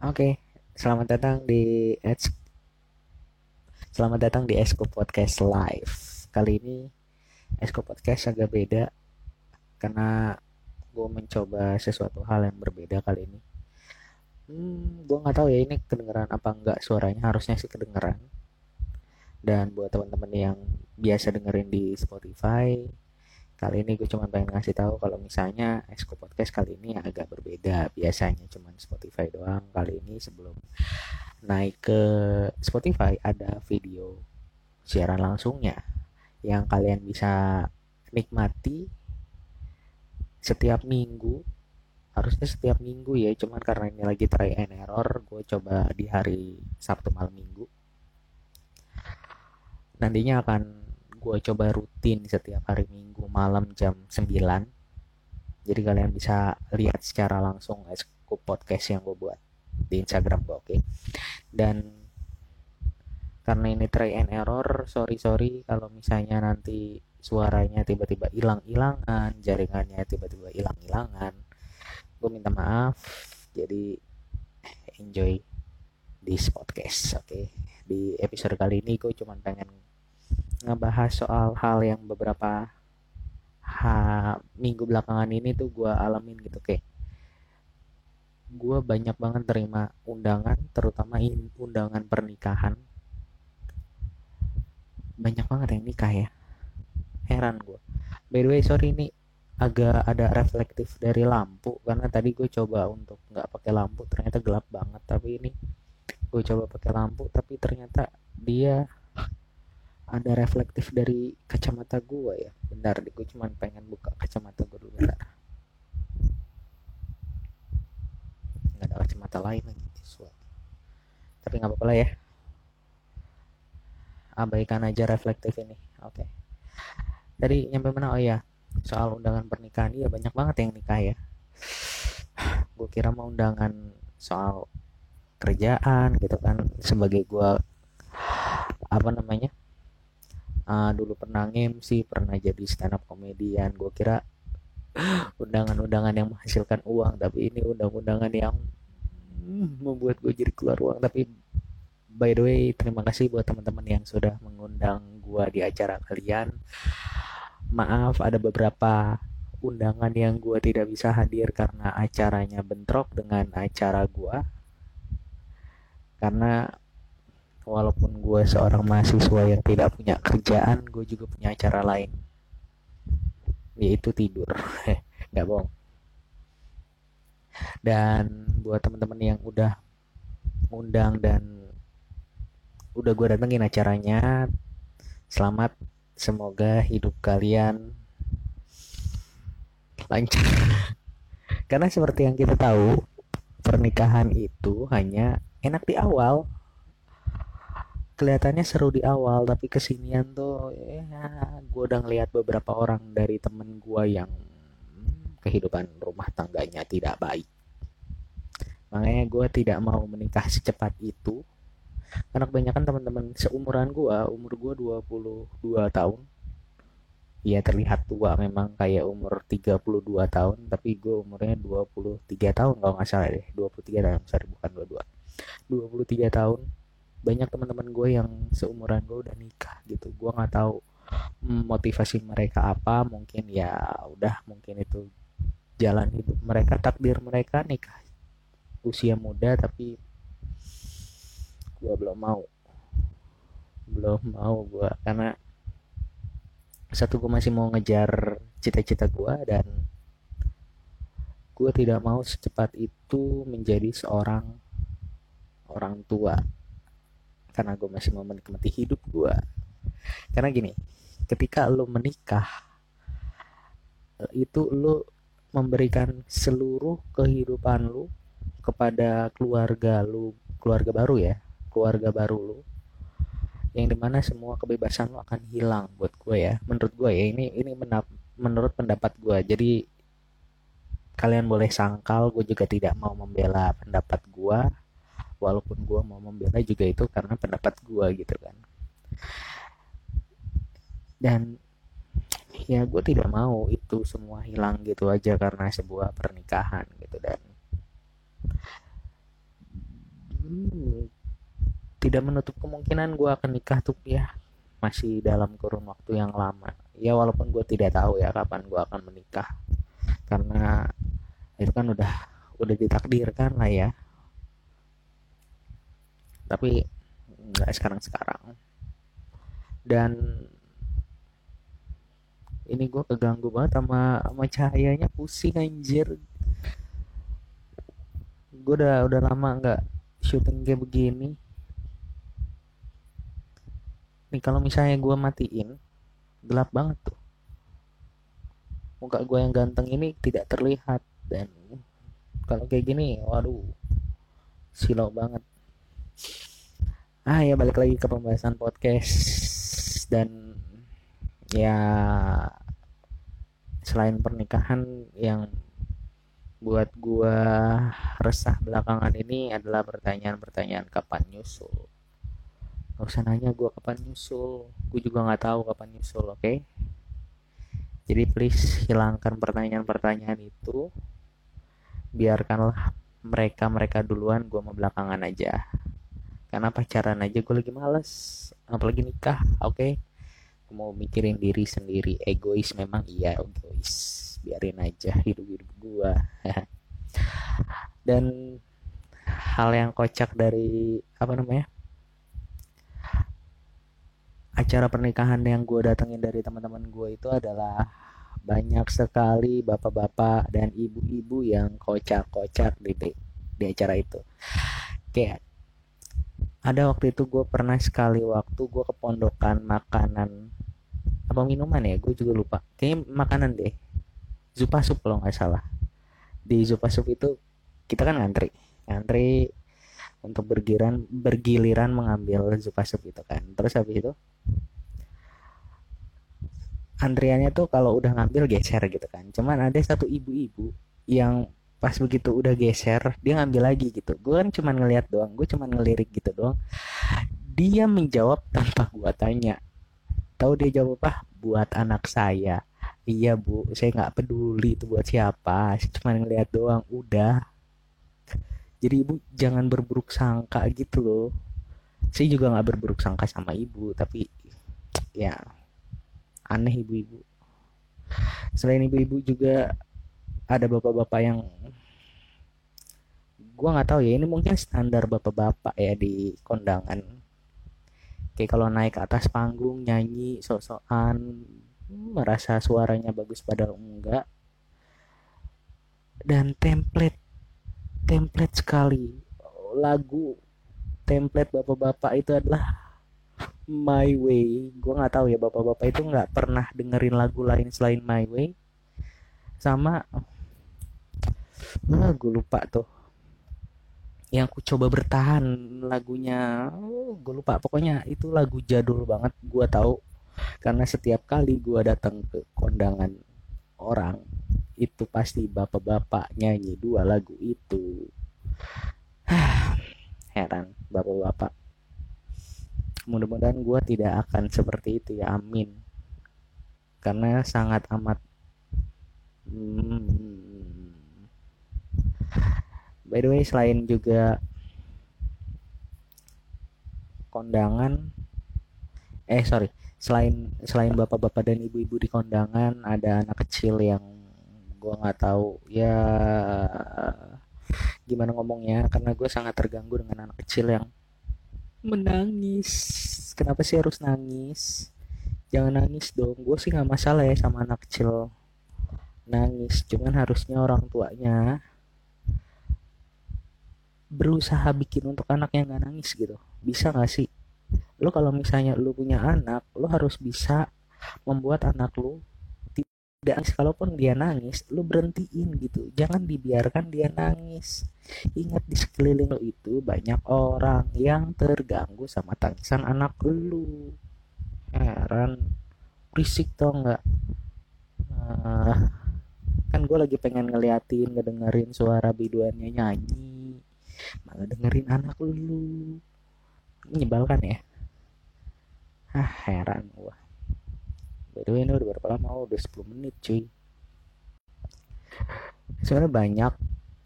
Oke, selamat datang di Eds Selamat datang di Esko Podcast Live. Kali ini Esko Podcast agak beda karena gue mencoba sesuatu hal yang berbeda kali ini. Hmm, gue nggak tahu ya ini kedengeran apa enggak suaranya harusnya sih kedengeran. Dan buat teman-teman yang biasa dengerin di Spotify, Kali ini gue cuma pengen ngasih tahu kalau misalnya Esko Podcast kali ini agak berbeda. Biasanya cuma Spotify doang. Kali ini sebelum naik ke Spotify ada video siaran langsungnya yang kalian bisa nikmati setiap minggu harusnya setiap minggu ya cuman karena ini lagi try and error gue coba di hari Sabtu malam minggu nantinya akan gue coba rutin setiap hari minggu malam jam 9 jadi kalian bisa lihat secara langsung esku podcast yang gue buat di Instagram gue oke okay? dan karena ini try and error sorry sorry kalau misalnya nanti suaranya tiba-tiba hilang-hilangan jaringannya tiba-tiba hilang-hilangan gue minta maaf jadi enjoy this podcast oke okay? di episode kali ini gue cuma pengen ngebahas soal hal yang beberapa ha, minggu belakangan ini tuh gue alamin gitu kayak gue banyak banget terima undangan terutama undangan pernikahan. Banyak banget yang nikah ya. Heran gue by the way sorry ini agak ada reflektif dari lampu karena tadi gue coba untuk nggak pakai lampu ternyata gelap banget. Tapi ini gue coba pakai lampu tapi ternyata dia ada reflektif dari kacamata gue ya. Bentar deh gue cuma pengen buka kacamata gue dulu bentar nggak ada kacamata lain lagi tapi nggak apa-apa lah ya. Abaikan aja reflektif ini oke. Okay. tadi nyampe mana? Oh ya soal undangan pernikahan. Iya banyak banget yang nikah ya. Gue kira mau undangan soal kerjaan gitu kan sebagai gue apa namanya uh, dulu pernah MC pernah jadi stand up komedian gue kira undangan-undangan yang menghasilkan uang tapi ini undang-undangan yang membuat gue jadi keluar uang. Tapi by the way terima kasih buat teman-teman yang sudah mengundang gue di acara kalian. Maaf ada beberapa undangan yang gue tidak bisa hadir karena acaranya bentrok dengan acara gue karena walaupun gue seorang mahasiswa yang tidak punya kerjaan gue juga punya acara lain. Yaitu tidur. Nggak bohong. Dan buat teman-teman yang udah undang dan udah gue datengin acaranya selamat. Semoga hidup kalian lancar. Karena seperti yang kita tahu pernikahan itu hanya enak di awal kelihatannya seru di awal tapi kesinian tuh ya gue udah ngeliat beberapa orang dari temen gue yang kehidupan rumah tangganya tidak baik. Makanya gue tidak mau menikah secepat itu. Karena kebanyakan teman-teman seumuran gue umur gue 22 tahun ya terlihat tua memang kayak umur 32 tahun tapi gue umurnya 23 tahun kalau nggak salah deh 23 tahun sorry bukan 22 23 tahun banyak teman-teman gue yang seumuran gue udah nikah gitu. Gue nggak tahu motivasi mereka apa. Mungkin ya udah mungkin itu jalan hidup mereka takdir mereka nikah usia muda tapi gue belum mau. Belum mau gue karena satu gue masih mau ngejar cita-cita gue dan gue tidak mau secepat itu menjadi seorang orang tua karena gue masih mau menikmati hidup gue karena gini ketika lo menikah itu lo memberikan seluruh kehidupan lo kepada keluarga lo keluarga baru ya keluarga baru lo yang di mana semua kebebasan lo akan hilang buat gue ya. Menurut gue ya ini ini menurut pendapat gue jadi kalian boleh sangkal gue juga tidak mau membela pendapat gue walaupun gue mau membela juga itu karena pendapat gue gitu kan. Dan ya gue tidak mau itu semua hilang gitu aja karena sebuah pernikahan gitu dan tidak menutup kemungkinan gue akan nikah tuh ya masih dalam kurun waktu yang lama. Ya walaupun gue tidak tahu ya kapan gue akan menikah karena itu kan udah udah ditakdirkan lah ya tapi nggak sekarang sekarang dan ini gue keganggu banget sama sama cahayanya pusing anjir. Gue udah udah lama nggak syuting kayak begini. Nih kalau misalnya gue matiin gelap banget tuh. Muka gue yang ganteng ini tidak terlihat dan kalau kayak gini waduh silau banget ah ya balik lagi ke pembahasan podcast. Dan ya selain pernikahan yang buat gua resah belakangan ini adalah pertanyaan-pertanyaan kapan nyusul. Gak usah nanya gua kapan nyusul. Gue juga nggak tahu kapan nyusul oke? Okay? jadi please hilangkan pertanyaan-pertanyaan itu. Biarkanlah mereka mereka duluan gua mau belakangan aja karena pacaran aja gue lagi males apalagi nikah oke? Okay? mau mikirin diri sendiri egois memang iya egois. Biarin aja hidup hidup gua. Dan hal yang kocak dari apa namanya? Acara pernikahan yang gue datengin dari teman-teman gue itu adalah banyak sekali bapak-bapak dan ibu-ibu yang kocak-kocak di di acara itu. Kayak ada waktu itu gue pernah sekali waktu gue ke pondokan makanan apa minuman ya? Gue juga lupa. Kayaknya makanan deh. Zupa sup kalau nggak salah. Di zupa sup itu kita kan ngantri. Ngantri untuk bergiran bergiliran mengambil zupa sup itu kan. Terus habis itu antriannya tuh kalau udah ngambil geser gitu kan. Cuman ada satu ibu-ibu yang pas begitu udah geser dia ngambil lagi gitu. Gue kan cuma ngeliat doang gue cuma ngelirik gitu doang. Dia menjawab tanpa gue tanya. Tahu dia jawab apa? Buat anak saya. Iya bu. Saya nggak peduli itu buat siapa. Saya cuma ngeliat doang. Udah. Jadi ibu jangan berburuk sangka gitu loh. Saya juga nggak berburuk sangka sama ibu tapi ya aneh ibu-ibu. Selain ibu-ibu juga ada bapak-bapak yang gue nggak tahu ya ini mungkin standar bapak-bapak ya di kondangan. Kayak kalau naik ke atas panggung nyanyi sok-sokan merasa suaranya bagus padahal enggak. Dan template template sekali. Lagu template bapak-bapak itu adalah My Way. Gue nggak tahu ya bapak-bapak itu nggak pernah dengerin lagu lain selain My Way. Sama ah gue lupa tuh. Yang aku coba bertahan lagunya. Oh, gue lupa. Pokoknya itu lagu jadul banget gue tahu. Karena setiap kali gue datang ke kondangan orang itu pasti bapak-bapak nyanyi dua lagu itu. Heran bapak-bapak. Mudah-mudahan gue tidak akan seperti itu ya. Amin. Karena sangat amat hmm, by the way selain juga kondangan eh sorry selain selain bapak-bapak dan ibu-ibu di kondangan ada anak kecil yang gue nggak tahu. Ya gimana ngomongnya? Karena gue sangat terganggu dengan anak kecil yang menangis. Kenapa sih harus nangis? Jangan nangis dong. Gue sih nggak masalah ya sama anak kecil. Nangis cuman harusnya orang tuanya berusaha bikin untuk anak yang gak nangis gitu. Bisa gak sih? Lo kalau misalnya lo punya anak lo harus bisa membuat anak lo tidak nangis. Kalaupun dia nangis lo berhentiin gitu. Jangan dibiarkan dia nangis. Ingat di sekeliling lo itu banyak orang yang terganggu sama tangisan anak lo. Heran. Berisik tau nggak? Uh, kan gue lagi pengen ngeliatin ngedengerin suara biduannya nyanyi malah dengerin anak lu menyebalkan ya. Ah heran gua. By the way ini udah berapa lama? Oh, udah 10 menit cuy. Sebenarnya banyak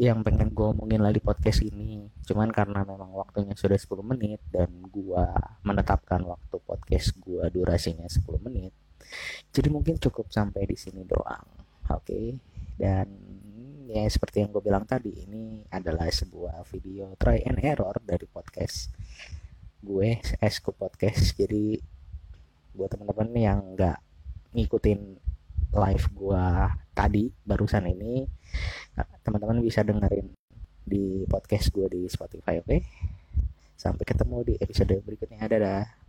yang pengen gue omongin lagi podcast ini. Cuman karena memang waktunya sudah 10 menit dan gua menetapkan waktu podcast gua durasinya 10 menit jadi mungkin cukup sampai di sini doang. Oke? Okay? dan ya seperti yang gue bilang tadi ini adalah sebuah video try and error dari podcast gue Esku Podcast. Jadi buat teman-teman yang nggak ngikutin live gue tadi barusan ini teman-teman bisa dengerin di podcast gue di Spotify oke? Okay? sampai ketemu di episode berikutnya. Dadah